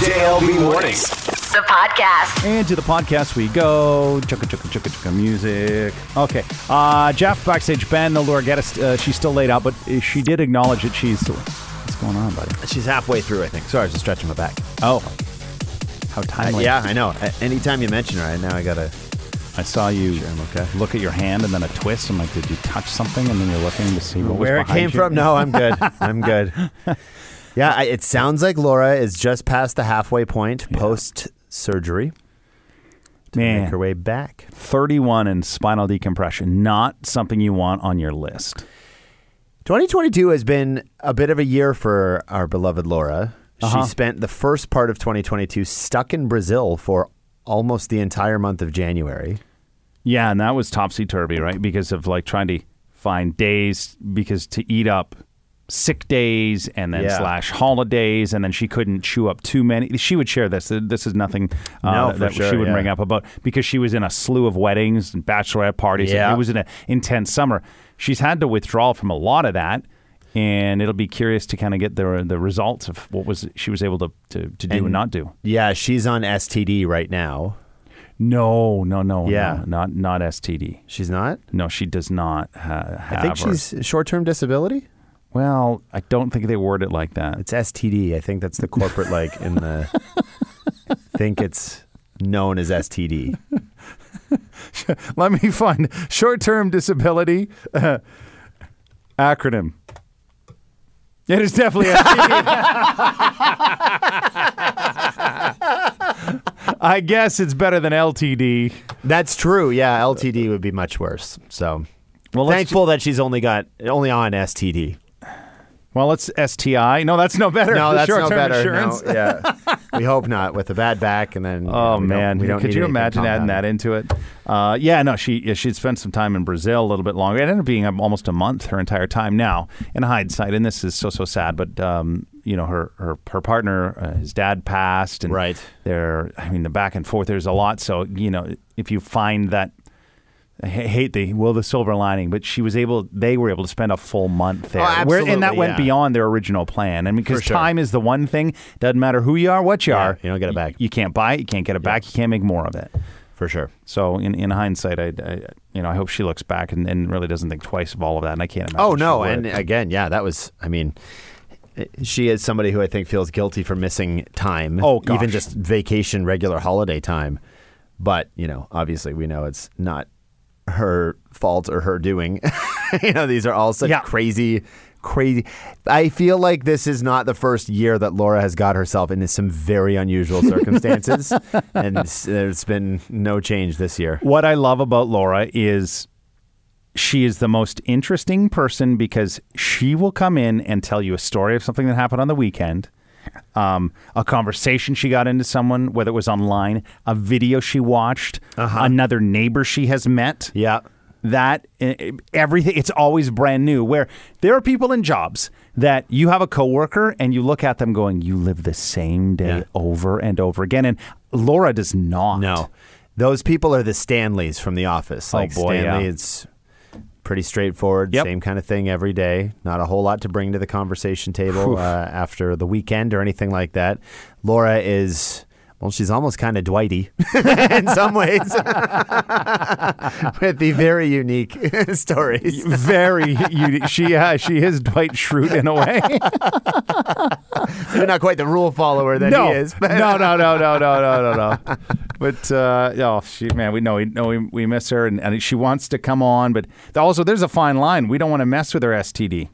JLB Mornings. The podcast. And to the podcast we go. Chugga, chugga, chugga, chugga, music. Okay. Uh, Jeff, backstage, Ben, the Laura Geddes, uh, she's still laid out, but she did acknowledge that she's. What's going on, buddy? She's halfway through, I think. Sorry, I was just stretching my back. Oh. How Uh, timely. yeah, I know. A- anytime you mention her, I now I gotta. I saw you Sure, okay. look at your hand and then a twist. I'm like, did you touch something? And then you're looking to see what was Where it came you. from? No, I'm good. I'm good. Yeah, I, it sounds like Laura is just past the halfway point post surgery. Man. Make her way back. 31 in spinal decompression. Not something you want on your list. 2022 has been a bit of a year for our beloved Laura. Uh-huh. She spent the first part of 2022 stuck in Brazil for almost the entire month of January. Yeah, and that was topsy turvy, right? Because of like trying to find days because to eat up sick days and then Yeah. slash holidays, and then she couldn't chew up too many. She would share this. This is nothing uh, No, that, sure, she would yeah. bring up about because she was in a slew of weddings and bachelorette parties. Yeah. It was an intense summer. She's had to withdraw from a lot of that. And it'll be curious to kind of get the the results of what was she was able to to, to do and, And- not do. Yeah, she's on STD right now. No, no, no, Yeah. no, not not STD. She's not? No, she does not ha- have. I think or- she's short term disability. Well, I don't think they word it like that. It's STD. I think that's the corporate like in the. think it's known as STD. Let me find short-term disability uh, acronym. It is definitely STD. I guess it's better than LTD. That's true. Yeah, LTD would be much worse. So Well, thankful that she's only got only on STD. Well, let's STI. No, that's no better. No, that's no short-term better. Insurance. No, yeah, we hope not with a bad back and then. Oh we don't- man, we don't could you imagine adding that into it? Uh, yeah, no, she yeah, she'd spent some time in Brazil a little bit longer. It ended up being almost a month her entire time. Now, in hindsight, and this is so so sad, but um, you know her her her partner, uh, his dad passed, and Right. There, I mean, the back and forth. There's a lot. So you know, if you find that. I hate the will the silver lining, but she was able. They were able to spend a full month there, Oh, Where- and that went yeah. beyond their original plan. And because sure. time is the one thing, doesn't matter who you are, what you Yeah, are, you don't get it back. You can't buy it. You can't get it back. You can't make more of it. for sure. So in, in hindsight, I, I you know I hope she looks back and, and really doesn't think twice of all of that. And I can't imagine. Oh no, and again, yeah, that was. I mean, eh, she is somebody who I think feels guilty for missing time. Oh, gosh. even just vacation, regular holiday time. But you know, obviously, we know it's not her fault or her doing. you know, these are all such Yeah. crazy. Crazy. I feel like this is not the first year that Laura has got herself into some very unusual circumstances, and there's been no change this year. what I love about Laura is she is the most interesting person because she will come in and tell you a story of something that happened on the weekend. Um, a conversation she got into someone, whether it was online, a video she watched, another neighbor she has met. Yeah. that uh, everything it's always brand new where there are people in jobs that you have a coworker and you look at them going you live the same day Yeah. over and over again and Laura does not No, those people are the Stanleys from The Office. Oh, Like boy, Stanley, yeah. it's pretty straightforward. Yep. Same kind of thing every day. Not a whole lot to bring to the conversation table uh, after the weekend or anything like that. Laura is. Well, she's almost kind of Dwighty in some ways, with the very unique stories. Very unique. She uh, she is Dwight Schrute in a way. You're not quite the rule follower that no. he is. But. No, no, no, no, no, no, no, no but uh oh she man we know we know we, we miss her and, and she wants to come on but also there's a fine line we don't want to mess with her STD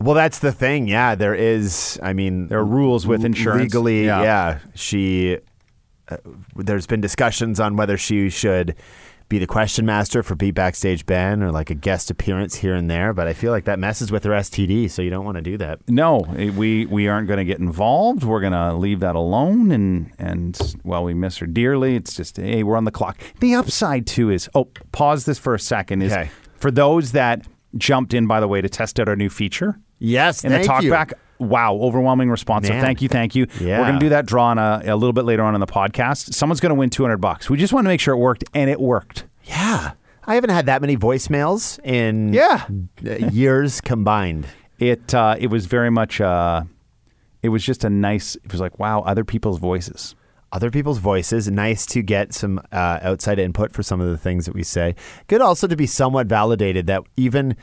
Well, that's the thing. Yeah, there is. I mean, There are rules with insurance. Legally, Yeah. yeah. she. Uh, there's been discussions on whether she should be the question master for Beat Backstage Ben or like a guest appearance here and there, but I feel like that messes with her STD, so you don't want to do that. No, eh, we we aren't going to get involved. We're going to leave that alone, and and while we miss her dearly, it's just hey, we're on the clock. The upside too is oh, pause this for a second. Is Okay. for those that jumped in by the way to test out our new feature Yes, in the thank talk you. back. Wow, overwhelming response. So thank you, thank you. Yeah. We're going to do that draw on a, a little bit later on in the podcast. Someone's going to win two hundred bucks. We just want to make sure it worked, and it worked. Yeah, I haven't had that many voicemails in Yeah. uh, years combined. It uh, it was very much uh, It was just a nice. It was like wow, other people's voices. other people's voices. Nice to get some uh, outside input for some of the things that we say. Good also to be somewhat validated that even.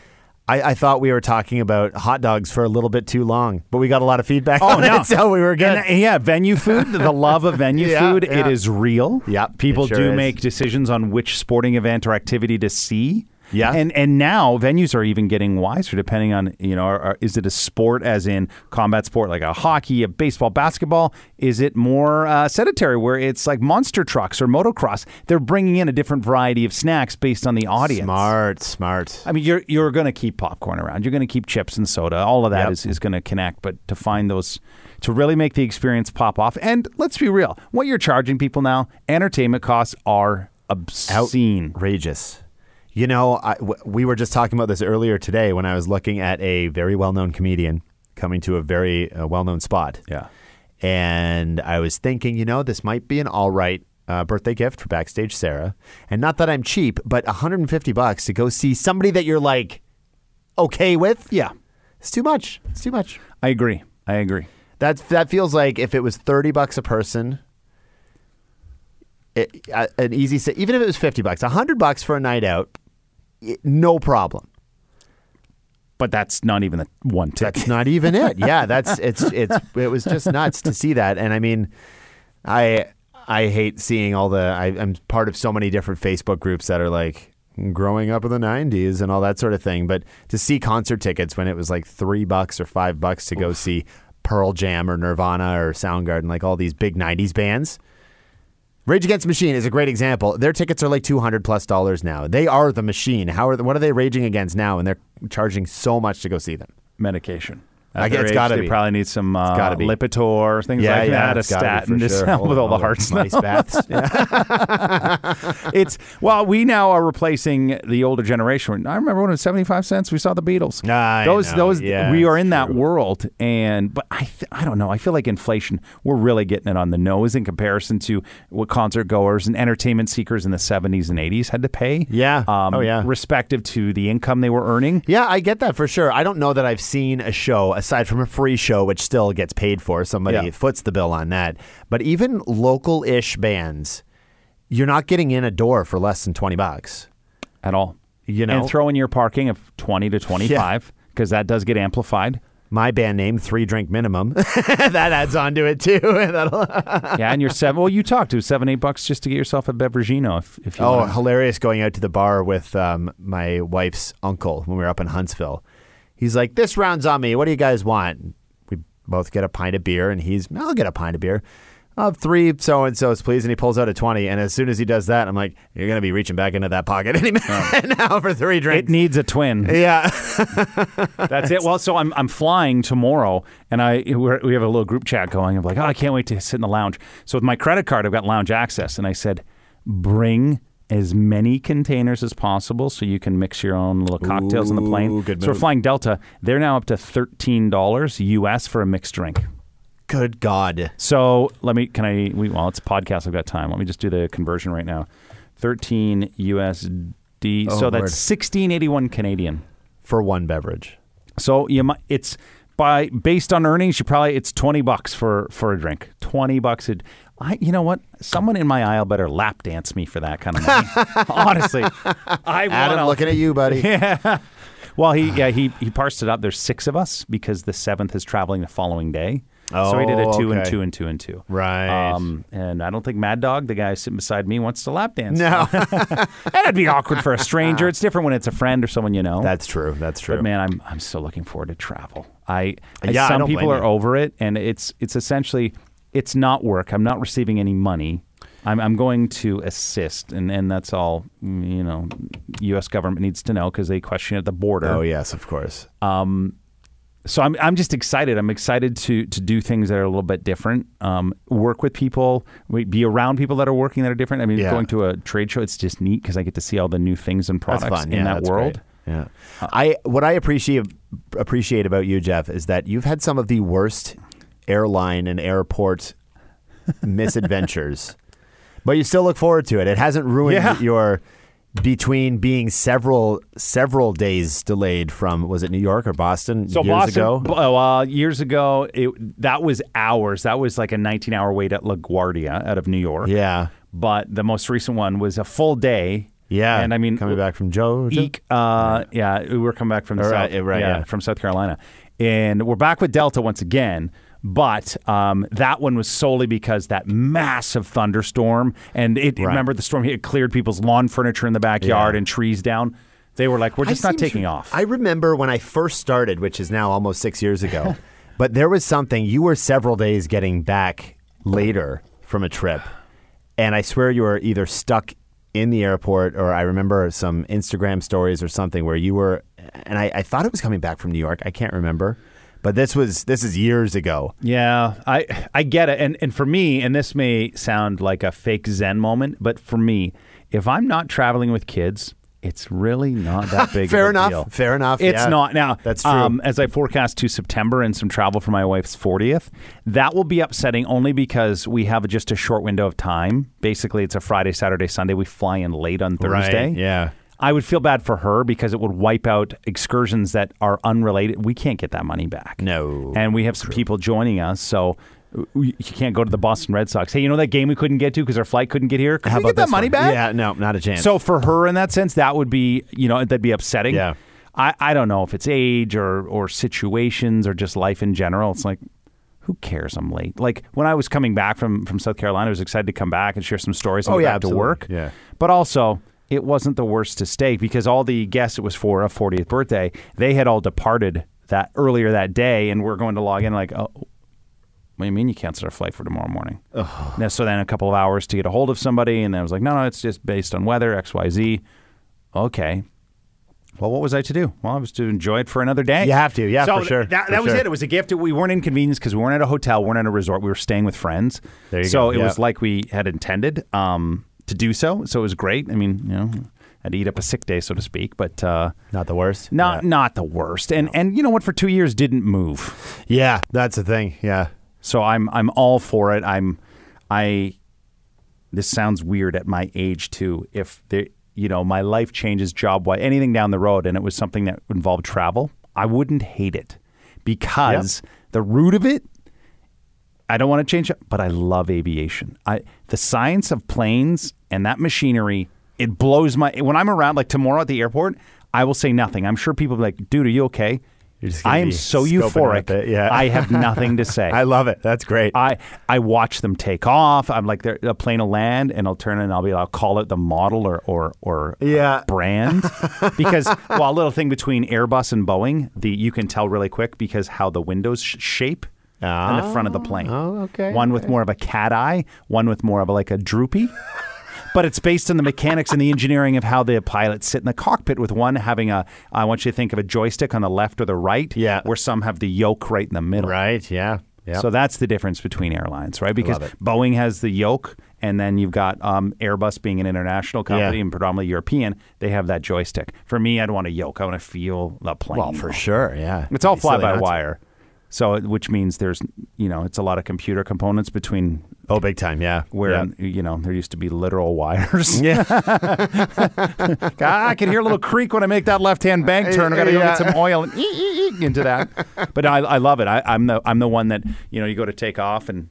I, I thought we were talking about hot dogs for a little bit too long, but we got a lot of feedback. Oh, no. it, so we were good. And, yeah, venue food, the love of venue Yeah, food, it yeah. is real. Yep, People sure do is. make decisions on which sporting event or activity to see. Yeah. And and now venues are even getting wiser depending on, you know, are, are- is it a sport as in combat sport like a hockey, a baseball, basketball? Is it more uh, sedentary where it's like monster trucks or motocross? They're bringing in a different variety of snacks based on the audience. Smart, smart. I mean, you're you're going to keep popcorn around. You're going to keep chips and soda. All of that Yep. is is going to connect. But to find those, to really make the experience pop off, and let's be real, what you're charging people now, entertainment costs are obscene. Outrageous. You know, I, w- we were just talking about this earlier today when I was looking at a very well known comedian coming to a very uh, well known spot. Yeah. And I was thinking, you know, this might be an all right uh, birthday gift for Backstage Sarah. And not that I'm cheap, but 150 bucks to go see somebody that you're like okay with. Yeah, It's too much. It's too much. I agree. I agree. That's that feels like if it was 30 bucks a person, it, uh, an easy sa- even if it was 50 bucks, 100 bucks for a night out, no problem. But that's not even the one ticket. That's not even it. Yeah, that's it's it's it was just nuts to see that. And I mean, I I hate seeing all the I, I'm part of so many different Facebook groups that are like growing up in the 90s and all that sort of thing. But to see concert tickets when it was like three bucks or five bucks to go see Pearl Jam or Nirvana or Soundgarden, like all these big 90s bands. Rage Against Machine is a great example. Their tickets are like two hundred plus dollars now. They are the machine. How are what are they raging against now? And they're charging so much to go see them. medication. At I guess it's gotta they be. probably need some uh, gotta be. Lipitor, things like that, a it's gotta be statin to sure. help with all the heart stuff. Ice baths. Yeah. it's well, we now are replacing the older generation. I remember when it was seventy five cents. We saw the Beatles. I those, know. those, Yeah, we are in that world, and but I, th- I don't know. I feel like inflation. We're really getting it on the nose in comparison to what concert goers and entertainment seekers in the seventies and eighties had to pay. Yeah. um, Oh, yeah. respective to the income they were earning. yeah, I get that for sure. I don't know that I've seen a show aside from a free show, which still gets paid for. Somebody Yeah. foots the bill on that. But even local-ish bands, you're not getting in a door for less than twenty bucks. At all, You know? and throw in your parking of twenty to twenty five because that does get amplified. My band name, Three Drink Minimum, that adds on to it too. Yeah, and you're seven. Well, you talked to seven, eight bucks just to get yourself a beveragino. If, if you Oh, want. hilarious going out to the bar with um, my wife's uncle when we were up in Huntsville. He's like, This round's on me. What do you guys want? We both get a pint of beer, and he's, I'll get a pint of beer. I'll have three so and so's, please. And he pulls out a 20. And as soon as he does that, I'm like, You're going to be reaching back into that pocket any minute oh. now for three drinks. it needs a twin. yeah. That's it. Well, so I'm I'm flying tomorrow, and I we're, we have a little group chat going. I'm like, oh, I can't wait to sit in the lounge. So with my credit card, I've got lounge access, and I said, bring as many containers as possible so you can mix your own little cocktails on the plane. Good so we're move. flying Delta. They're now up to thirteen dollars US for a mixed drink. Good God. So let me. Can I? We, well, it's a podcast. I've got time. Let me just do the conversion right now. Thirteen USD. Oh, so that's Lord. sixteen eighty one Canadian. For one beverage. So you might it's by based on earnings, you probably it's twenty bucks for for a drink. Twenty bucks a I you know what? Someone in my aisle better lap dance me for that kind of money. Honestly. I Adam, want looking at you, buddy. yeah. Well he yeah, he he parsed it up. There's six of us because the seventh is traveling the following day. Oh, so he did a Oh, two and two and two and two. Right. Um, and I don't think Mad Dog, the guy sitting beside me, wants to lap dance. No. That'd be awkward for a stranger. It's different when it's a friend or someone you know. That's true. That's true. But man, I'm I'm so looking forward to travel. I, I Yeah, I some people are you. over it, and it's it's essentially it's not work. I'm not receiving any money. I'm I'm going to assist, and and that's all. You know, U.S. government needs to know because they question at the border. oh, yes, of course. Um, So I'm I'm just excited. I'm excited to to do things that are a little bit different. Um, work with people, we- be around people that are working that are different. I mean, Yeah. going to a trade show, it's just neat because I get to see all the new things and products in yeah, that world. great. Yeah. I what I appreciate appreciate about you, Jeff, is that you've had some of the worst airline and airport misadventures, but you still look forward to it. It hasn't ruined Yeah. your between being several several days delayed from was it New York or Boston So years Boston, ago? oh, uh, years ago, it, that was hours. That was like a 19-hour wait at LaGuardia out of New York. Yeah, But the most recent one was a full day. yeah. And I mean, coming back from Joe. Eek, uh, yeah, we were coming back from the All south, right, right, yeah, yeah. from South Carolina, and we're back with Delta once again. But um, that one was solely because that massive thunderstorm, and it Right. remember the storm it cleared people's lawn furniture in the backyard Yeah. and trees down. They were like, "We're just I not taking to- off." I remember when I first started, which is now almost six years ago, but there was something. You were several days getting back later from a trip, and I swear you were either stuck in the airport or I remember some Instagram stories or something where you were, and I, I thought it was coming back from New York. I can't remember, but this was this is years ago. Yeah, I I get it, and and for me, and this may sound like a fake Zen moment, but for me, if I'm not traveling with kids, it's really not that big. Fair of a enough. deal. Fair enough. It's yeah. not now. That's true. Um, as I forecast to September and some travel for my wife's 40th, that will be upsetting only because we have just a short window of time. Basically, it's a Friday, Saturday, Sunday. We fly in late on Thursday. Right, yeah. I would feel bad for her because it would wipe out excursions that are unrelated. We can't get that money back. No. And we have some people joining us, so you can't go to the Boston Red Sox. Hey, you know that game we couldn't get to because our flight couldn't get here? Could How we get that money one? back? Yeah, no, not a chance. So for her, in that sense, that would be you know that'd be upsetting. Yeah. I, I don't know if it's age or or situations or just life in general. It's like who cares? I'm late. Like when I was coming back from from South Carolina, I was excited to come back and share some stories and Oh, yeah, to work. Yeah. But also. It wasn't the worst to stay because all the guests it was for a 40th birthday, they had all departed that earlier that day, and we're going to log in like, oh, what do you mean you canceled our flight for tomorrow morning? Now, so then a couple of hours to get a hold of somebody, and then I was like, no, no, it's just based on weather, X, Y, Z. Okay. Well, what was I to do? Well, I was to enjoy it for another day. You have to, yeah, so for sure, That, for that was sure. it. It was a gift. We weren't inconvenienced because we weren't at a hotel, we weren't at a resort. We were staying with friends. There you so go, it was like we had intended um, to do so. So it was great. I mean, you know, to eat up a sick day, so to speak, but uh, not the worst. not Yeah. not the worst. And and you know what? For two years, didn't move. yeah, that's the thing. Yeah. So I'm I'm all for it. I'm I this sounds weird at my age too. If there you know, my life changes job wise anything down the road and it was something that involved travel, I wouldn't hate it. Because the root of it I don't want to change it, but I love aviation. I the science of planes and that machinery, it blows my when I'm around like tomorrow at the airport, I will say nothing. I'm sure people will be like, dude, are you okay? You're just gonna I am so euphoric. yeah. I have nothing to say. I love it. That's great. I I watch them take off. I'm like, they're, a plane will land, and I'll turn and I'll be, I'll call it the model or or or uh, Yeah. brand, because well, a little thing between Airbus and Boeing, the you can tell really quick because how the windows sh- shape on the front of the plane. Oh, okay, One with more of a cat eye, one with more of a, like a droopy. But it's based on the mechanics and the engineering of how the pilots sit in the cockpit. With one having a, I want you to think of a joystick on the left or the right, Yeah. where some have the yoke right in the middle. right. Yeah. Yeah. So that's the difference between airlines, right? Because. Boeing has the yoke, and then you've got um, Airbus being an international company Yeah. and predominantly European. They have that joystick. For me, I'd want a yoke. I want to feel the plane. well, for sure. Yeah. It's all It'd be silly fly by wire. So, which means there's, you know, it's a lot of computer components between Oh, big time. Yeah. where, yeah. you know, there used to be literal wires. Yeah. Ah, I can hear a little creak when I make that left-hand bank turn. I got to go Yeah. get some oil and ee, ee, ee into that. But I, I love it. I, I'm the I'm the one that you know you go to take off and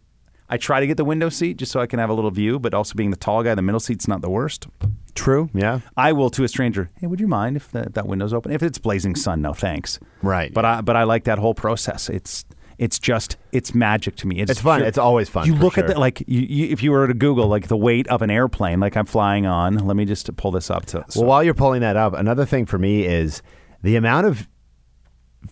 I try to get the window seat just so I can have a little view. But also being the tall guy, the middle seat's not the worst. True. Yeah. I will to a stranger. Hey, would you mind if, the, that window's open? If it's blazing sun, no thanks. Right. But I but I like that whole process. It's it's just it's magic to me. It's, It's fun. It's always fun, You look at sure. the like you, you, if you were to Google like the weight of an airplane, like I'm flying on. Let me just pull this up to. Well, while you're pulling that up, another thing for me is the amount of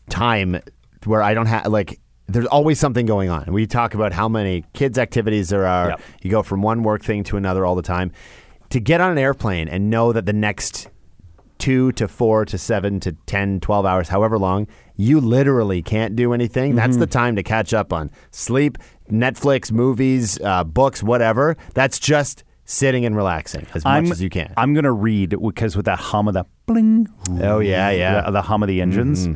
time where I don't have like. There's always something going on. We talk about how many kids' activities there are. Yep. You go from one work thing to another all the time. To get on an airplane and know that the next two to four to seven to 10, 12 hours, however long, you literally can't do anything. That's Mm-hmm. the time to catch up on sleep, Netflix, movies, uh, books, whatever. That's just sitting and relaxing as much I'm, as you can. I'm going to read because with that hum of the bling. Oh, yeah, yeah. Mm-hmm. The, the hum of the engines.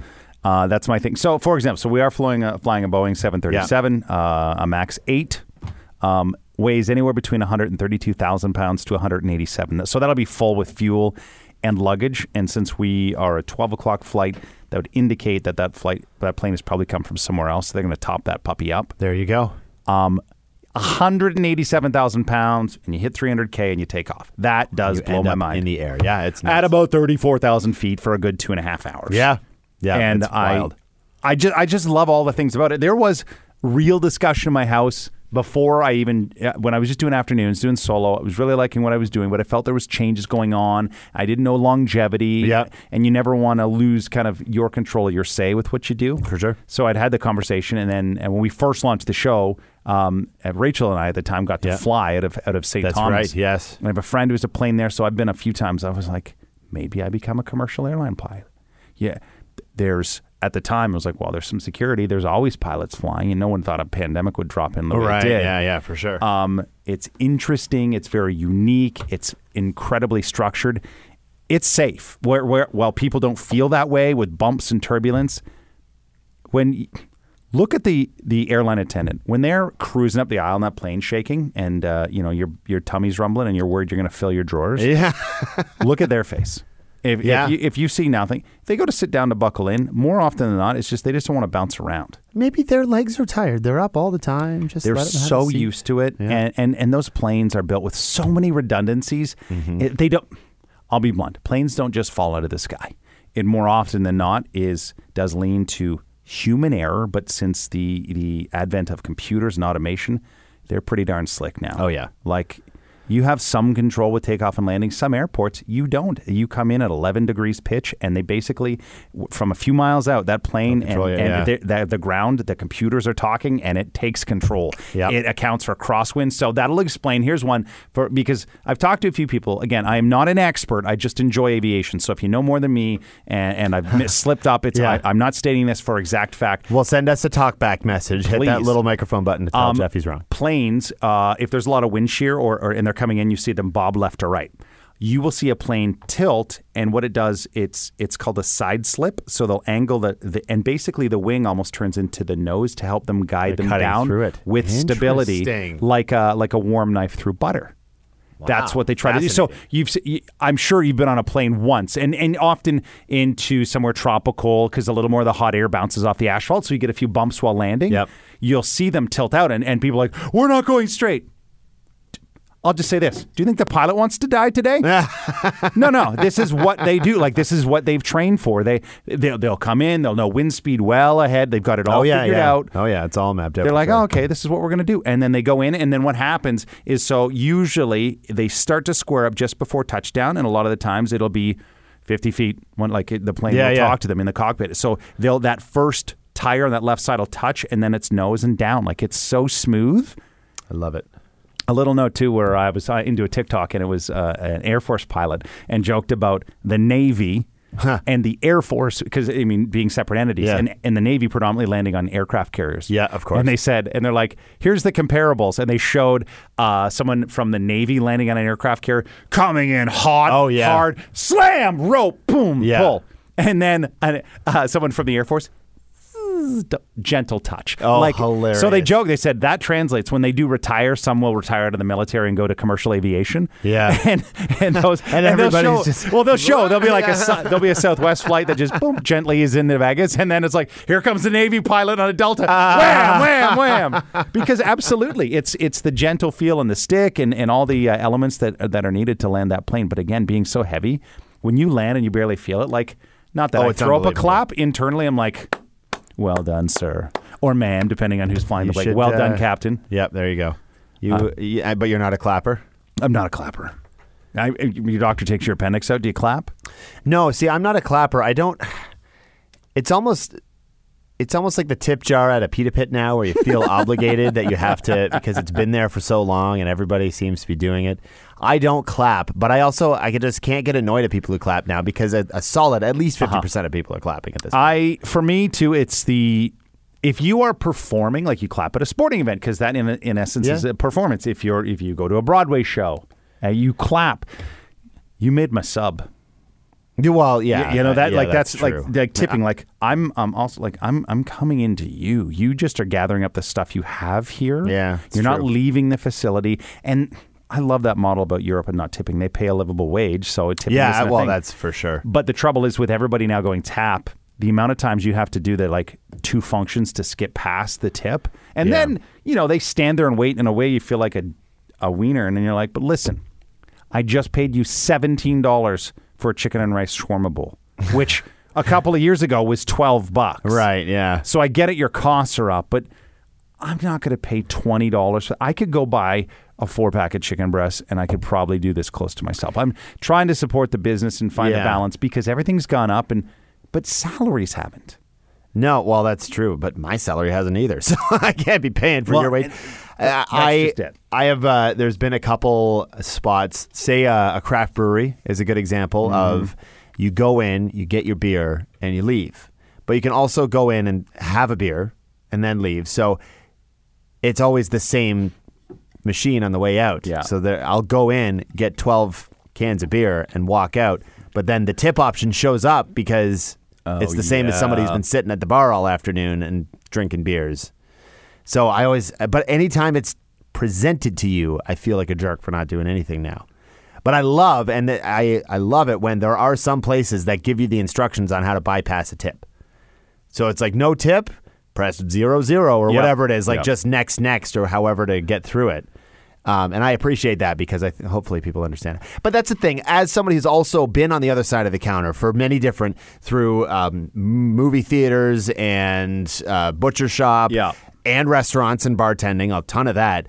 Uh, that's my thing. So, for example, so we are flying a, flying a Boeing 737, uh, a Max 8. Um, weighs anywhere between 132,000 pounds to 187. So that'll be full with fuel and luggage. And since we are a 12 o'clock flight, that would indicate that that flight, that plane has probably come from somewhere else. They're going to top that puppy up. There you go. Um, 187,000 pounds, and you hit 300K and you take off. That does You blow my mind. in the air. Yeah, it's At about 34,000 feet for a good two and a half hours. yeah, yeah, and it's I, wild. I just, I just love all the things about it. There was real discussion in my house before I even, uh, when I was just doing afternoons, doing solo. I was really liking what I was doing, but I felt there was changes going on. I didn't know longevity. Yeah. and you never want to lose kind of your control your say with what you do. For sure. So I'd had the conversation, and then and when we first launched the show, um, Rachel and I at the time got to Yeah. fly out of out of St. That's Thomas. right. Yes. I have a friend who's a plane there, so I've been a few times. I was like, maybe I become a commercial airline pilot. Yeah, there's at the time I was like, well, there's some security. There's always pilots flying, and no one thought a pandemic would drop in the way right. it did. Yeah, yeah, for sure. Um, it's interesting. It's very unique. It's incredibly structured. It's safe. Where, where, while people don't feel that way with bumps and turbulence, when look at the the airline attendant when they're cruising up the aisle in that plane shaking, and uh, you know your your tummy's rumbling, and you're worried you're going to fill your drawers. yeah. look at their face. If, Yeah. if, you, if you see nothing, they go to sit down to buckle in. More often than not, it's just they just don't want to bounce around. Maybe their legs are tired. They're up all the time. Just They're let 'em have a so used to it, Yeah. and, and and those planes are built with so many redundancies. Mm-hmm. It- they don't. I'll be blunt. Planes don't just fall out of the sky. It more often than not is does lean to human error. But since the the advent of computers and automation, they're pretty darn slick now. Oh, yeah. like. You have some control with takeoff and landing. Some airports, you don't. You come in at 11 degrees pitch, and they basically, from a few miles out, that plane and, and yeah. the, the, the ground, the computers are talking, and it takes control. Yep. It accounts for crosswinds. So that'll explain. Here's one for because I've talked to a few people. Again, I am not an expert. I just enjoy aviation. So if you know more than me and, and I've mis- slipped up, it's Yeah. I, am not stating this for exact fact. Well, send us a talkback message. Hit that little microphone button to tell Um, Jeff he's wrong. Planes, uh, if there's a lot of wind shear or, or and they're coming in, you see them bob left or right. You will see a plane tilt, and what it does, it's it's called a side slip. So they'll angle the, the and basically the wing almost turns into the nose to help them guide They're them down through it. with stability, like a like a warm knife through butter. That's what they try to do. So you've, I'm sure you've been on a plane once, and and often into somewhere tropical because a little more of the hot air bounces off the asphalt, so you get a few bumps while landing. Yep. You'll see them tilt out, and, and people are like, we're not going straight. I'll just say this: Do you think the pilot wants to die today? no, no. This is what they do. Like this is what they've trained for. They they'll, they'll come in. They'll know wind speed well ahead. They've got it all oh yeah, figured yeah. out. Oh yeah, it's all mapped out. They're like, sure. oh, okay, this is what we're going to do. And then they go in, and then what happens is so usually they start to square up just before touchdown, and a lot of the times it'll be 50 feet when like the plane Yeah, will talk to them in the cockpit. So they'll that first tire on that left side will touch, and then it's nose and down. Like it's so smooth. I love it. A little note too, where I was into a TikTok and it was uh, an Air Force pilot and joked about the Navy and the Air Force because I mean being separate entities Yeah. and, and the Navy predominantly landing on aircraft carriers. Yeah, of course. And they said, and they're like, here's the comparables, and they showed uh, someone from the Navy landing on an aircraft carrier coming in hot, Oh, yeah. hard, slam, rope, boom, Yeah. pull, and then uh, someone from the Air Force. Gentle touch. Oh, like, So they joke. They said that translates when they do retire. Some will retire out of the military and go to commercial aviation. Yeah. and and those And they'll show, just- well, they'll show there'll be like a there'll be a Southwest flight that just boom gently is in the Vegas, and then it's like here comes the Navy pilot on a Delta, Ah. wham, wham, wham. Because absolutely, it's it's the gentle feel in the stick and and all the uh, elements that that are needed to land that plane. But again, being so heavy, when you land and you barely feel it, like not that Oh, I throw up a clap internally, I'm like. Well done, sir, or ma'am, depending on who's flying You the plane. should, Well uh, done, Captain. Yep, there you go. You, Uh, yeah, but you're not a clapper. I'm not a clapper. I, your doctor takes your appendix out. Do you clap? No, see, I'm not a clapper. I don't. It's almost. It's almost like the tip jar at a pita pit now, where you feel obligated that you have to because it's been there for so long and everybody seems to be doing it. I don't clap, but I also I just can't get annoyed at people who clap now because a, a solid at least Uh-huh. 50 percent of people are clapping at this. point. I, for me too, it's the if you are performing like you clap at a sporting event because that in in essence Yeah. is a performance. If you're if you go to a Broadway show, and you clap. You made my sub. Yeah, Well, yeah, you know that yeah, like that's, true. like like tipping like I'm I'm also like I'm I'm coming into you. You just are gathering up the stuff you have here. Yeah, You're not leaving the facility and I love that model about Europe and not tipping. They pay a livable wage, so tipping yeah. Well, thing. that's for sure. But the trouble is with everybody now going tap, the amount of times you have to do the like two functions to skip past the tip. And Yeah. then, you know, they stand there and wait in a way you feel like a a wiener and then you're like, "But listen, I just paid you $17 for a chicken and rice shawarma bowl, which a couple of years ago was 12 bucks." Right. Yeah. So I get it your costs are up, but I'm not going to pay $20. I could go buy a four pack of chicken breasts and I could probably do this close to myself. I'm trying to support the business and find a balance because everything's gone up and but salaries haven't. No, well, that's true, but my salary hasn't either, so I can't be paying for Well, your wage. Uh, I. I have. Uh, there's been a couple spots. Say uh, a craft brewery is a good example Mm-hmm. of you go in, you get your beer, and you leave. But you can also go in and have a beer and then leave. So it's always the same machine on the way out. Yeah. So there, I'll go in, get 12 cans of beer, and walk out. But then the tip option shows up because Oh, it's the same as somebody who's been sitting at the bar all afternoon and drinking beers. So I always, but anytime it's presented to you, I feel like a jerk for not doing anything now. But I love, and I, I love it when there are some places that give you the instructions on how to bypass a tip. So it's like no tip, press zero zero or Yep. whatever it is, like Yep. just next next or however to get through it. Um, and I appreciate that because I th- hopefully people understand. it. But that's the thing. As somebody who's also been on the other side of the counter for many different through um, movie theaters and uh, butcher shop, Yeah. and restaurants and bartending, a ton of that.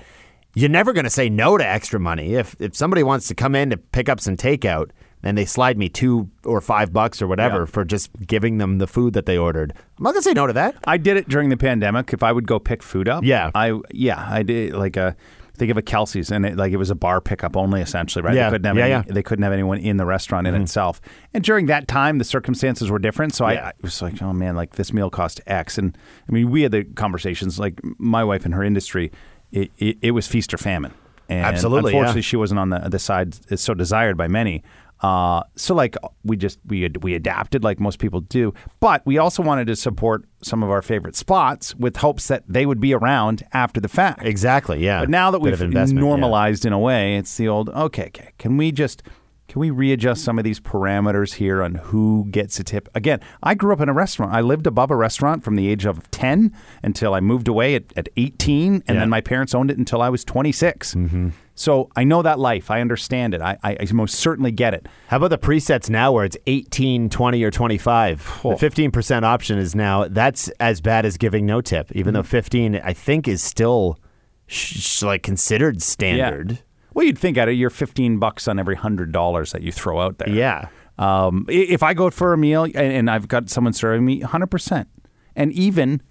You're never going to say no to extra money. If if somebody wants to come in to pick up some takeout and they slide me two or five bucks or whatever Yeah. for just giving them the food that they ordered, I'm not going to say no to that. I did it during the pandemic. If I would go pick food up, Yeah. I yeah, I did like a think of a Kelsey's and it, like it was a bar pickup only essentially, right? Yeah. They couldn't have Yeah, any, yeah. Mm-hmm. they couldn't have anyone in the restaurant in itself. And during that time, the circumstances were different, so Yeah. I, I was like, oh man, like this meal cost X. And I mean, we had the conversations. Like my wife in her industry, it, it, it was feast or famine. And Absolutely. Unfortunately, she wasn't on the the side so desired by many. Uh, so like we just we ad- we adapted like most people do, but we also wanted to support some of our favorite spots with hopes that they would be around after the fact. Exactly. Yeah. But now that Bit we've investment, yeah. normalized in a way, it's the old okay, okay. Can we just can we readjust some of these parameters here on who gets a tip? Again, I grew up in a restaurant. I lived above a restaurant from the age of 10 until I moved away at, at 18, and Yeah. then my parents owned it until I was 26. Mm-hmm. So I know that life. I understand it. I, I, I most certainly get it. How about the presets now where it's 18, 20, or 25? Oh. The 15% option is now, that's as bad as giving no tip, even though 15, I think, is still sh- sh- like considered standard. Well, you'd think out of your 15 bucks on every $100 that you throw out there. Yeah. Um, if I go for a meal and, and I've got someone serving me, 100%. And even,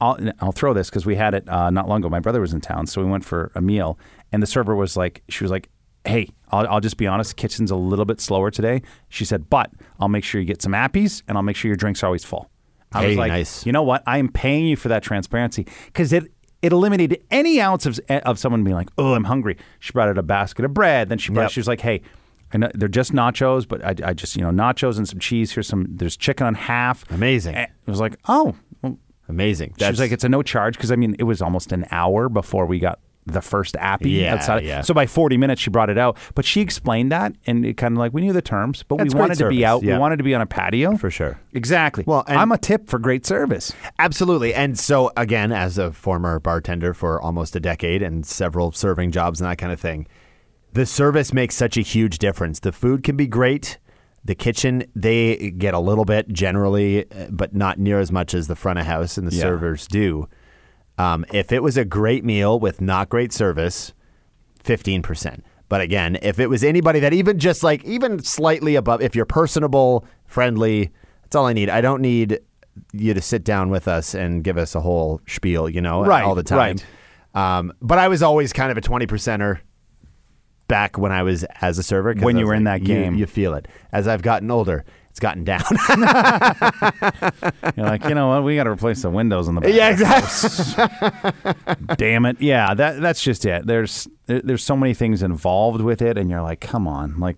I'll, I'll throw this because we had it uh, not long ago. My brother was in town, so we went for a meal. And the server was like, she was like, hey, I'll, I'll just be honest, kitchen's a little bit slower today. She said, but I'll make sure you get some appies and I'll make sure your drinks are always full. I Hey, was like, nice. you know what? I am paying you for that transparency because it it eliminated any ounce of of someone being like, oh, I'm hungry. She brought out a basket of bread. Then she brought. Yep. She was like, hey. I know they're just nachos, but I, I just you know nachos and some cheese. Here's some. There's chicken on half. Amazing. And It was like, oh, well, Amazing. she was like, it's a no charge because I mean, it was almost an hour before we got the first appy Yeah, outside. yeah. So by 40 minutes, she brought it out. But she explained that, and it kind of like we knew the terms, but That's we wanted to be out. yeah. We wanted to be on a patio For sure. Exactly. Well, and- I'm a tip for great service. Absolutely. And so, again, as a former bartender for almost a decade and several serving jobs and that kind of thing, the service makes such a huge difference. The food can be great. The kitchen, they get a little bit generally, uh, but not near as much as the front of house and the servers do. Um, if it was a great meal with not great service, 15%. But again, if it was anybody that even just like, even slightly above, if you're personable, friendly, that's all I need. I don't need you to sit down with us and give us a whole spiel, you know, Right, all the time. right. Um, but I was always kind of a 20 percenter back when I was as a server. When you were in like, that you- game. You feel it. As I've gotten older, it's gotten down. You're like, you know what? We got to replace the windows in the back. yeah, exactly. Damn it. Yeah, that that's just it. There's there's so many things involved with it, and you're like, come on, like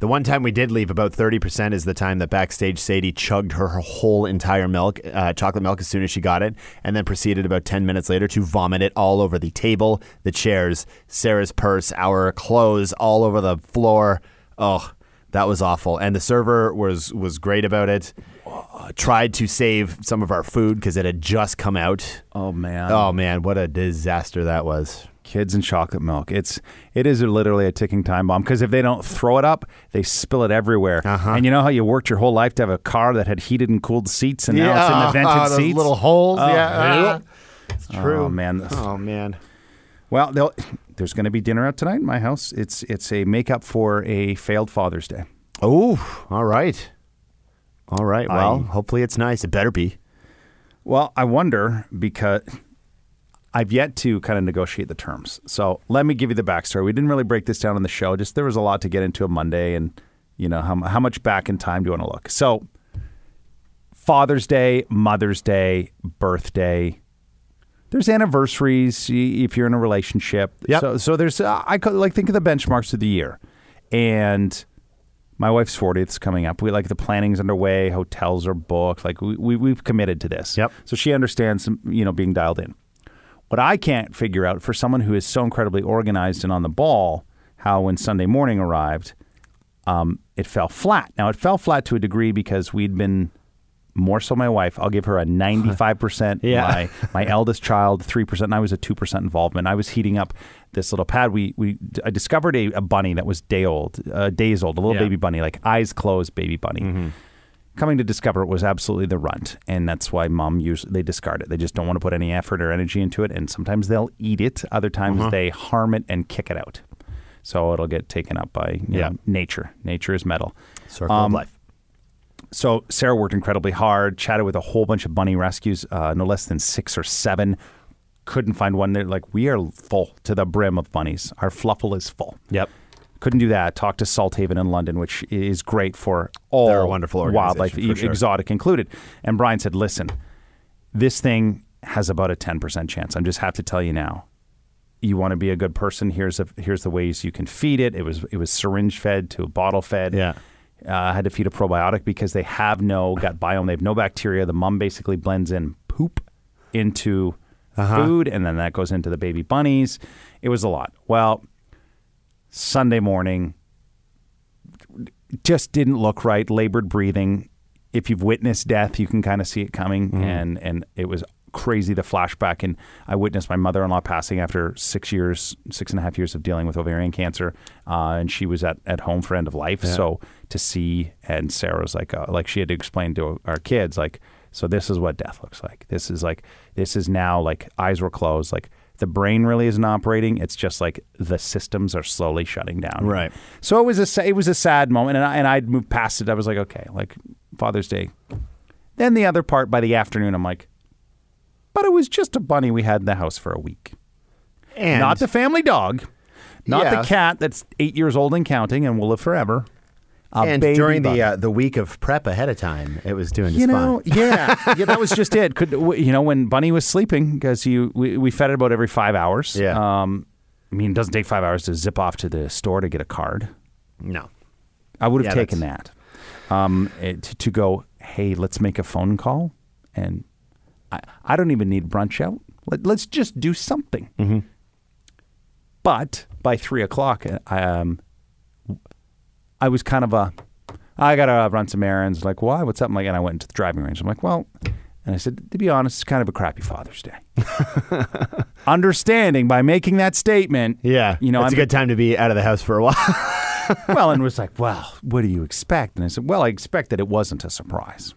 The one time we did leave, about 30% is the time that backstage Sadie chugged her whole entire milk, uh, chocolate milk, as soon as she got it, and then proceeded about 10 minutes later to vomit it all over the table, the chairs, Sarah's purse, our clothes, all over the floor. Oh, that was awful. And the server was, was great about it. Uh, tried to save some of our food because it had just come out. Oh man. Oh, man, what a disaster that was. Kids and chocolate milk. It's it is literally a ticking time bomb because if they don't throw it up, they spill it everywhere. Uh-huh. And you know how you worked your whole life to have a car that had heated and cooled seats, and now it's in the vented those seats. little holes. Oh, yeah, it's true. Oh man. Oh man. Well, they'll- there's going to be dinner out tonight in my house. It's it's a makeup for a failed Father's Day. Oh, all right. All right. Well, I- hopefully it's nice. It better be. Well, I wonder because I've yet to kind of negotiate the terms. So let me give you the backstory. We didn't really break this down on the show. Just there was a lot to get into on Monday, and you know how how much back in time do you want to look? So Father's Day, Mother's Day, birthday. There's anniversaries if you're in a relationship. Yep. So so there's uh, I could like think of the benchmarks of the year, and my wife's 40th is coming up. We like the planning's underway. Hotels are booked. Like we, we we've committed to this. Yep. So she understands, you know, being dialed in. What I can't figure out for someone who is so incredibly organized and on the ball, how when Sunday morning arrived, um, it fell flat. Now it fell flat to a degree because we'd been more so my wife. I'll give her a ninety-five percent. Yeah. My my eldest child three percent, and I was a two percent involvement. I was heating up this little pad. We we I discovered a, a bunny that was day old, uh, days old, a little Yeah. baby bunny, like eyes closed baby bunny. Coming to discover it was absolutely the runt, and that's why mom usually they discard it. They just don't want to put any effort or energy into it, and sometimes they'll eat it. Other times they harm it and kick it out, so it'll get taken up by you Yeah. know, nature. Nature is metal. Circle Um, of life. So Sarah worked incredibly hard, chatted with a whole bunch of bunny rescues, uh, no less than six or seven. Couldn't find one. They're like, we are full to the brim of bunnies. Our fluffle is full. Yep. Couldn't do that. Talked to Salthaven in London, which is great for all They're a wonderful wildlife, e- sure. exotic included. And Brian said, listen, this thing has about a 10% chance. I'm just have to tell you now. You want to be a good person. Here's a, here's the ways you can feed it. It was it was syringe fed to a bottle fed. Yeah. Uh, had to feed a probiotic because they have no gut biome. They have no bacteria. The mom basically blends in poop into food, and then that goes into the baby bunnies. It was a lot. Well, Sunday morning just didn't look right. Labored breathing. If you've witnessed death, you can kind of see it coming, and and it was crazy the flashback. And I witnessed my mother-in-law passing after six years, six and a half years of dealing with ovarian cancer, uh, and she was at, at home for end of life. So to see, and Sarah was like, uh, like she had to explain to our kids, like, so this is what death looks like. This is like, this is now like eyes were closed, like. The brain really isn't operating. It's just like the systems are slowly shutting down. Right. So it was a it was a sad moment, and I, and I'd moved past it. I was like, okay, like Father's Day. Then the other part by the afternoon, I'm like, but it was just a bunny we had in the house for a week, And not the family dog, not Yeah. the cat that's eight years old and counting and will live forever. A and during bunny. the uh, the week of prep ahead of time, it was doing just you know, yeah, yeah, that was just it. Could you know when Bunny was sleeping because you we, we fed it about every five hours. Yeah. Um, I mean, it doesn't take five hours to zip off to the store to get a card. No. I would have Yeah, taken that. Um, it, to, to go, hey, let's make a phone call, and I, I don't even need brunch out. Let, let's just do something. Mm-hmm. But by three o'clock, I, um, I was kind of a, I gotta run some errands. Like, why? What's up? I'm like, and I went into the driving range. I'm like, well, and I said, to be honest, it's kind of a crappy Father's Day. Understanding by making that statement, Yeah. you know, it's I'm a good time to be out of the house for a while. well, and was like, well, what do you expect? And I said, well, I expect that it wasn't a surprise.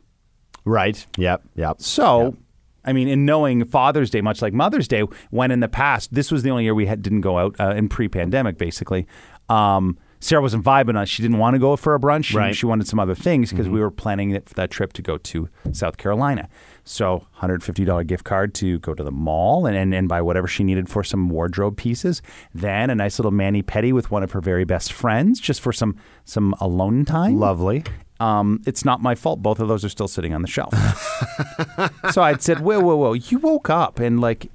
right. Yep. Yep. So, I mean, in knowing Father's Day, much like Mother's Day, when in the past, this was the only year we had, didn't go out uh, in pre-pandemic, basically. Um, Sarah wasn't vibing it. She didn't want to go for a brunch. She, Right. she wanted some other things because we were planning that, that trip to go to South Carolina. So, $150 gift card to go to the mall and, and, and buy whatever she needed for some wardrobe pieces. Then a nice little mani pedi with one of her very best friends just for some some alone time. Lovely. Um, it's not my fault. Both of those are still sitting on the shelf. so I'd said, whoa, whoa, whoa. You woke up and like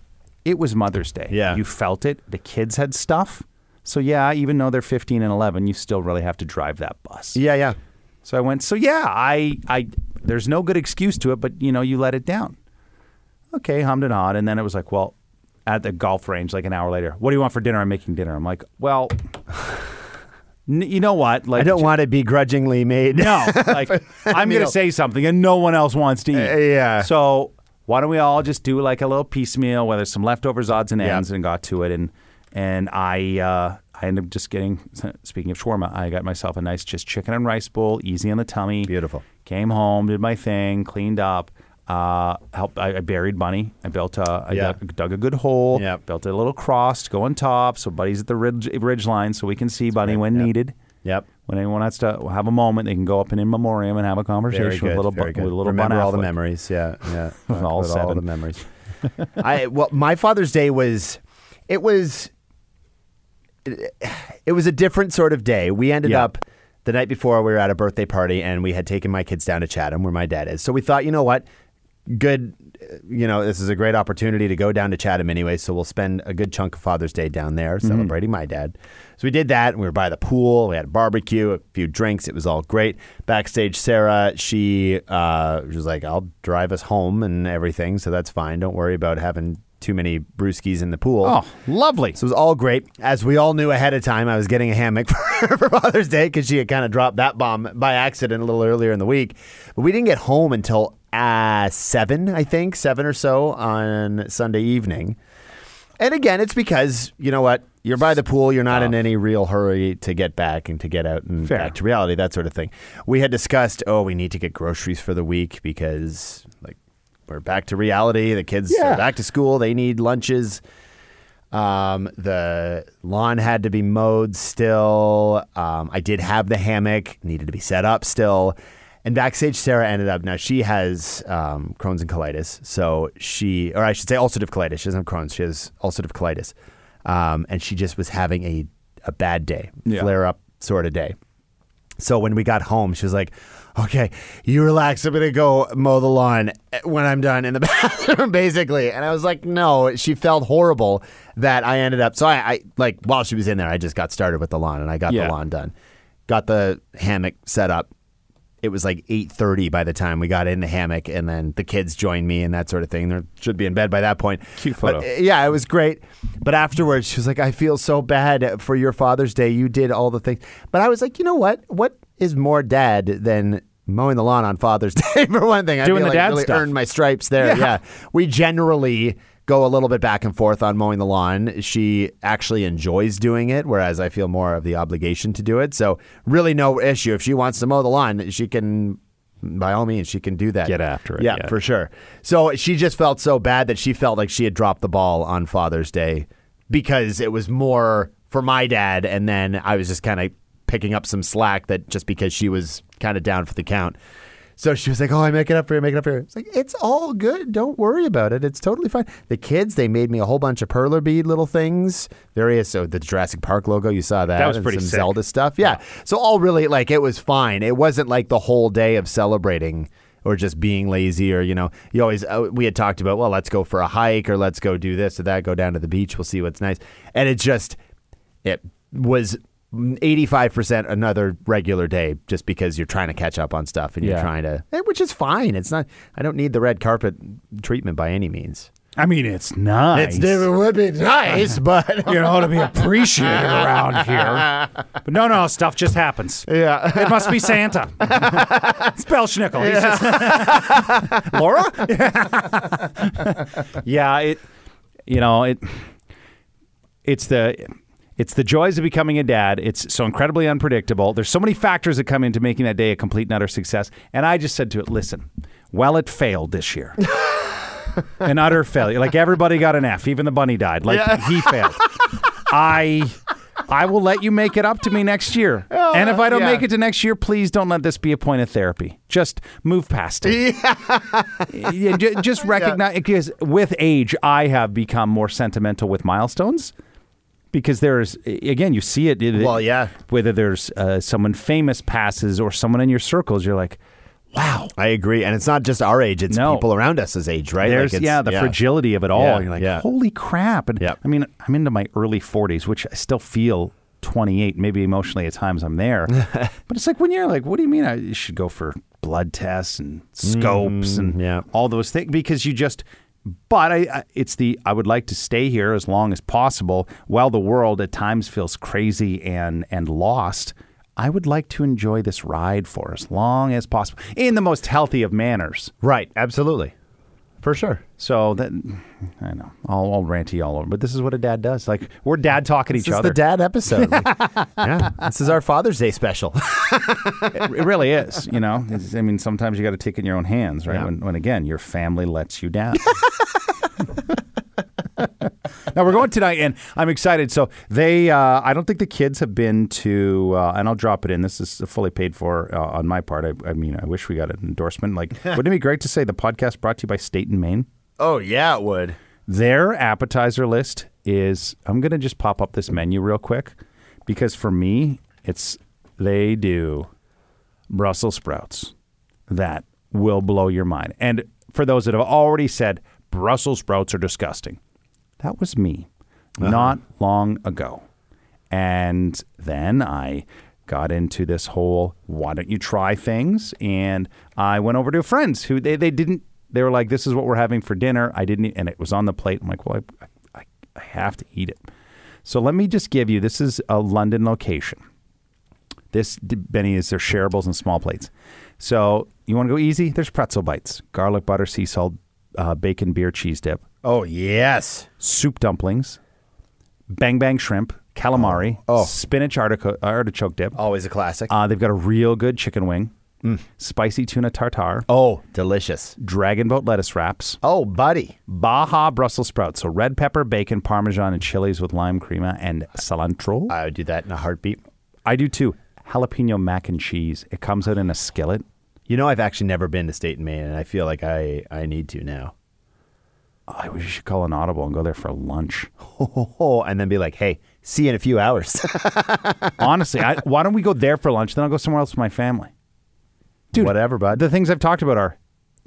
it was Mother's Day. Yeah. You felt it. The kids had stuff. So yeah, even though they're 15 and 11, you still really have to drive that bus. Yeah, yeah. So I went, so yeah, I, I, there's no good excuse to it, but you know, you let it down. Okay, hummed and hawed. And then it was like, well, at the golf range, like an hour later, what do you want for dinner? I'm making dinner. I'm like, well, n- you know what? Like, I don't want it begrudgingly made. no, like I'm going to say something and no one else wants to eat. Uh, yeah. So why don't we all just do like a little piecemeal, whether some leftovers, odds and ends, and got to it. And and I uh, I ended up just getting. Speaking of shawarma, I got myself a nice just chicken and rice bowl, easy on the tummy. Beautiful. Came home, did my thing, cleaned up. Uh, helped. I, I buried Bunny. I built a. I Yeah. dug, dug a good hole. Yep. Built a little cross to go on top, so Buddy's at the ridge, ridge line, so we can see Bunny great. when Yep. needed. Yep. When anyone has to have a moment, they can go up and in memoriam and have a conversation with little, very Bu- with little Remember Bun all the memories. Yeah, yeah. All all the memories. I well, my Father's Day was, it was, it was a different sort of day. We ended Yeah. up the night before we were at a birthday party and we had taken my kids down to Chatham where my dad is. So we thought, you know what, good. You know, this is a great opportunity to go down to Chatham anyway. So we'll spend a good chunk of Father's Day down there Mm-hmm. celebrating my dad. So we did that. And we were by the pool. We had a barbecue, a few drinks. It was all great. Backstage, Sarah, she uh, was like, "I'll drive us home and everything, so that's fine. Don't worry about having too many brewskis in the pool." Oh, lovely. So it was all great. As we all knew ahead of time, I was getting a hammock for, for Father's Day because she had kind of dropped that bomb by accident a little earlier in the week. But we didn't get home until uh, seven, I think, seven or so on Sunday evening. And again, it's because, you know what? You're by the pool. You're not in any real hurry to get back and to get out and Fair. back to reality, that sort of thing. We had discussed, oh, we need to get groceries for the week because, like, we're back to reality. The kids Yeah. are back to school. They need lunches. Um, the lawn had to be mowed still. Um, I did have the hammock, needed to be set up still. And backstage, Sarah ended up, now she has um, Crohn's and colitis. So she, or I should say ulcerative colitis. She doesn't have Crohn's, she has ulcerative colitis. Um, and she just was having a, a bad day, Yeah. flare up sort of day. So when we got home, she was like, "Okay, you relax. I'm gonna go mow the lawn when I'm done in the bathroom, basically." And I was like, "No." She felt horrible that I ended up. So I, I like while she was in there, I just got started with the lawn and I got Yeah. the lawn done, got the hammock set up. It was like eight thirty by the time we got in the hammock, and then the kids joined me and that sort of thing. They should be in bed by that point. Cute photo. uh, yeah, it was great. But afterwards, she was like, "I feel so bad for your Father's Day. You did all the things." But I was like, you know what? What is more dad than mowing the lawn on Father's Day for one thing? I Doing feel the like dad really stuff. earned my stripes there. Yeah. Yeah. we generally go a little bit back and forth on mowing the lawn. She actually enjoys doing it, whereas I feel more of the obligation to do it. So really, no issue if she wants to mow the lawn, she can. By all means, she can do that. Get after it, Yeah, yeah. for sure. So she just felt so bad that she felt like she had dropped the ball on Father's Day because it was more for my dad, and then I was just kind of picking up some slack that just because she was kind of down for the count. So she was like, "Oh, I make it up for you, make it up for you." It's like it's all good. Don't worry about it. It's totally fine. The kids, they made me a whole bunch of perler bead little things, various. So the Jurassic Park logo, you saw that. That was and pretty some sick. Zelda stuff. Yeah. So all really like it was fine. It wasn't like the whole day of celebrating or just being lazy or you know you always uh, we had talked about well let's go for a hike or let's go do this or that go down to the beach we'll see what's nice and it just it was 85% another regular day just because you're trying to catch up on stuff and you're Yeah. trying to eh, which is fine it's not i don't need the red carpet treatment by any means I mean, it's nice. it would be nice but you know, to be appreciated around here. But no, no, stuff just happens. yeah It must be Santa. it's Belsnickel. He's just- Laura? yeah, it. You know it. It's the. It's the joys of becoming a dad. It's so incredibly unpredictable. There's so many factors that come into making that day a complete and utter success. And I just said to it, listen, well, it failed this year. an utter failure. Like everybody got an F. Even the bunny died. Like he failed. I I will let you make it up to me next year. Oh, and if I don't yeah. make it to next year, please don't let this be a point of therapy. Just move past it. Yeah, ju- just recognize because with age, I have become more sentimental with milestones. Because there's again, you see it. it- Well, yeah. Whether there's uh, someone famous passes or someone in your circles, you're like, wow. i agree and it's not just our age it's No. people around us as age right There's Like, yeah the fragility of it all. Yeah, You're like, yeah. holy crap! And. I mean, I'm into my early 40s, which I still feel 28. Maybe emotionally at times I'm there, but it's like when you're like, what do you mean I should go for blood tests and scopes and Mm, yeah. all those things because you just. But I, I, it's the I would like to stay here as long as possible while the world at times feels crazy and and lost. I would like to enjoy this ride for as long as possible in the most healthy of manners. Right. Absolutely. For sure. So that I know I'll, I'll ranty all over, but this is what a dad does. Like we're dad talking to This each is other. the dad episode. yeah. This is our Father's Day special. it, it really is. You know, It's- I mean, sometimes you got to take it in your own hands, right? Yeah. When, when again, your family lets you down. now we're going tonight, and I'm excited. So they, uh, I don't think the kids have been to, uh, and I'll drop it in. This is fully paid for uh, on my part. I, I mean, I wish we got an endorsement. Like, wouldn't it be great to say the podcast brought to you by State and Main? oh, yeah, it would. Their appetizer list is I'm going to just pop up this menu real quick because for me, it's they do Brussels sprouts that will blow your mind. And for those that have already said Brussels sprouts are disgusting, that was me uh-huh. not long ago. And then I got into this whole why don't you try things? And I went over to friends who they, they didn't, they were like, this is what we're having for dinner. I didn't, and it was on the plate. I'm like, well, I, I, I have to eat it. So let me just give you this is a London location. This, Benny, is their shareables and small plates. So you want to go easy? There's pretzel bites, garlic butter, sea salt, uh, bacon, beer, cheese dip, Oh, yes. soup dumplings, bang bang shrimp, calamari, Oh. spinach artico- artichoke dip. Always a classic. Uh, they've got a real good chicken wing, spicy tuna tartare, oh, delicious. dragon boat lettuce wraps, Oh, buddy. Baja Brussels sprouts. So red pepper, bacon, parmesan, and chilies with lime crema and cilantro. I would do that in a heartbeat. I do too. Jalapeno mac and cheese. It comes out in a skillet. You know, I've actually never been to State and Main, and I feel like I, I need to now. I wish you should call an audible and go there for lunch. Oh, and then be like, hey, see you in a few hours. Honestly, I, why don't we go there for lunch? Then I'll go somewhere else with my family. Dude, Whatever, bud. The things I've talked about are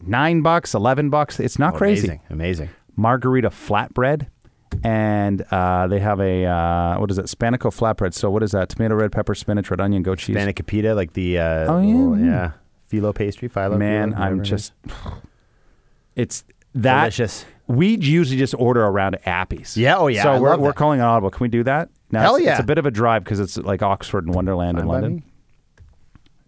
nine bucks, eleven bucks. It's not crazy. Amazing. Amazing. Margarita flatbread, and uh, they have a uh, what is it? Spanico flatbread. So what is that? Tomato, red pepper, spinach, red onion, goat cheese. Panicapita, like the uh, Oh, yeah, little- yeah. Phyllo pastry, phyllo. Man, phyllo, I'm it just. It's that delicious. We usually just order around Appy's. Yeah, oh, yeah, So I we're, we're calling an audible. Can we do that? Now, Hell it's, yeah. It's a bit of a drive because it's like Oxford and Wonderland in Fine by London.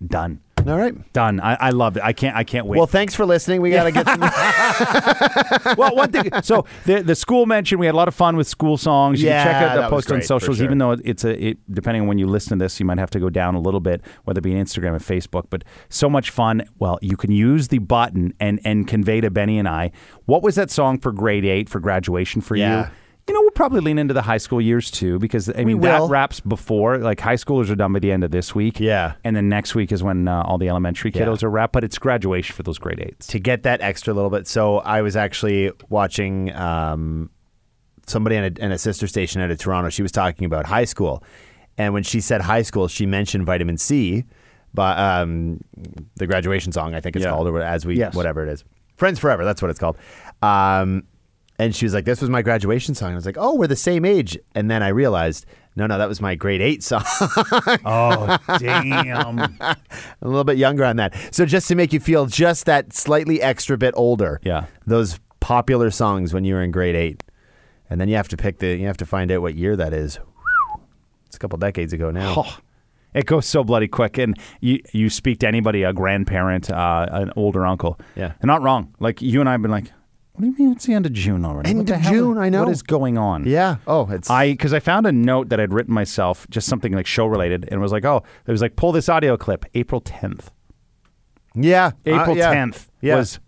Done. All right. Done. I, I love it. I can't. I can't wait. Well, thanks for listening. We got to get some. well, one thing. So the the school mentioned we had a lot of fun with school songs. You Yeah, can check out the post on great, for socials. sure. Even though it's a it, depending on when you listen to this, you might have to go down a little bit, whether it be Instagram or Facebook. But so much fun. Well, you can use the button and and convey to Benny and I what was that song for grade eight for graduation for Yeah. you. You know, we'll probably lean into the high school years too, because I mean that will. wraps before. Like high schoolers are done by the end of this week. Yeah. and then next week is when uh, all the elementary kiddos are wrapped. But it's graduation for those grade eights. to get that extra little bit. So I was actually watching um, somebody in a, on a sister station out of Toronto. She was talking about high school, and when she said high school, she mentioned vitamin C, but um, the graduation song I think it's Yeah. called, or as we Yes. whatever it is, Friends Forever. That's what it's called. Um, and she was like, "This was my graduation song." I was like, "Oh, we're the same age." And then I realized, no, no, that was my grade eight song. Oh damn! a little bit younger on that. So just to make you feel just that slightly extra bit older. Yeah. Those popular songs when you were in grade eight. And then you have to pick the you have to find out what year that is. It's a couple decades ago now. Oh, it goes so bloody quick. And you you speak to anybody, a grandparent, uh, an older uncle. Yeah. and not wrong. Like you and I have been like, what do you mean it's the end of June already? End of June, I know. What is going on? Yeah. Oh, it's I because I found a note that I'd written myself, just something like show related, and it was like, oh, it was like pull this audio clip, April tenth. yeah. uh, April yeah. tenth Yeah. was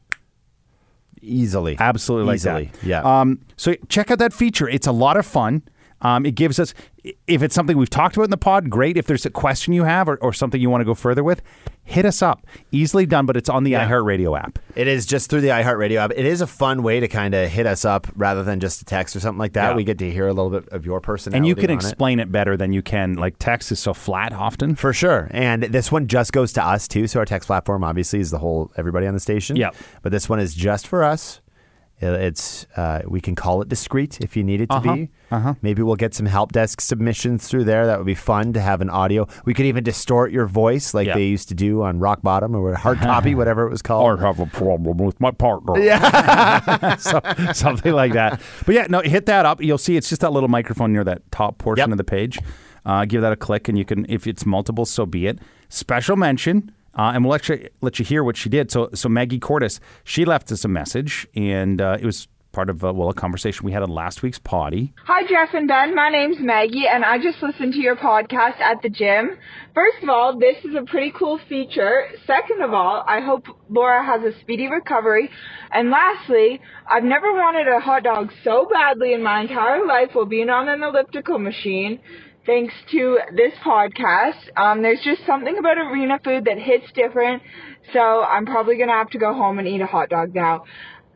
easily. absolutely like Easily, that. yeah. Um, so check out that feature. It's a lot of fun. Um, it gives us, if it's something we've talked about in the pod, great. If there's a question you have or, or something you want to go further with, hit us up. Easily done, but it's on the Yeah. iHeartRadio app. It is just through the iHeartRadio app. It is a fun way to kind of hit us up rather than just a text or something like that. Yeah. We get to hear a little bit of your personality. And you can on it. explain it. better than you can. Like text is so flat often. For sure. And this one just goes to us too. So our text platform obviously is the whole everybody on the station. Yep. But this one is just for us. Uh, It's uh, we can call it discreet if you need it to Uh-huh. be. Uh-huh. Maybe we'll get some help desk submissions through there. That would be fun to have an audio. We could even distort your voice like Yeah. they used to do on Rock Bottom or Hard Copy, whatever it was called. I have a problem with my partner. Yeah. so, something like that. But yeah, no, hit that up. You'll see it's just that little microphone near that top portion Yep. of the page. Uh, give that a click, and you can, if it's multiple, so be it. Special mention. Uh, and we'll let you, let you hear what she did. So, so Maggie Cordes, she left us a message, and uh, it was part of uh, well a conversation we had on last week's potty. Hi, Jeff and Ben. My name's Maggie, and I just listened to your podcast at the gym. First of all, this is a pretty cool feature. Second of all, I hope Laura has a speedy recovery. And lastly, I've never wanted a hot dog so badly in my entire life while being on an elliptical machine. Thanks to this podcast, um, there's just something about arena food that hits different. So I'm probably gonna have to go home and eat a hot dog now.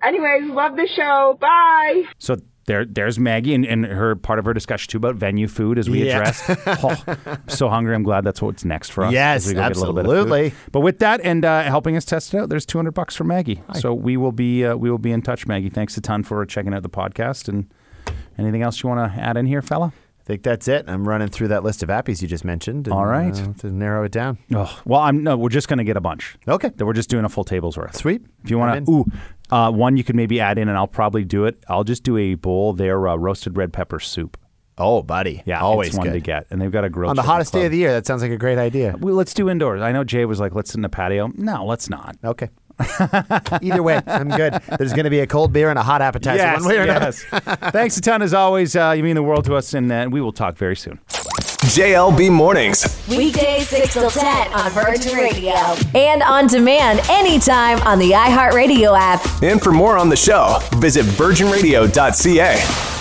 Anyways, love the show. Bye. So there, there's Maggie, and, and her part of her discussion too about venue food as we Yeah. addressed. oh, I'm so hungry. I'm glad that's what's next for us. Yes, as we go get a little bit of food. absolutely. But with that and uh, helping us test it out, there's 200 bucks for Maggie. So we will be uh, we will be in touch, Maggie. Thanks a ton for checking out the podcast. And anything else you want to add in here, fella? I think that's it. I'm running through that list of appies you just mentioned. And, All right. uh, to narrow it down. Oh, well, I'm no. We're just going to get a bunch. Okay. That we're just doing a full table's worth. Sweet. If you want to, ooh, uh, one you could maybe add in, and I'll probably do it. I'll just do a bowl there, uh, roasted red pepper soup. Oh, buddy. Yeah, always one to get, and they've got a grill On the hottest day of the year, that sounds like a great idea. Well, let's do indoors. I know Jay was like, let's sit in the patio. No, let's not. Okay. Either way, I'm good. There's going to be a cold beer and a hot appetizer. one way or another. Thanks a ton as always. Uh, you mean the world to us, and uh, we will talk very soon. JLB Mornings. Weekdays 6 till 10 on Virgin Radio. And on demand anytime on the iHeartRadio app. And for more on the show, visit virginradio.ca.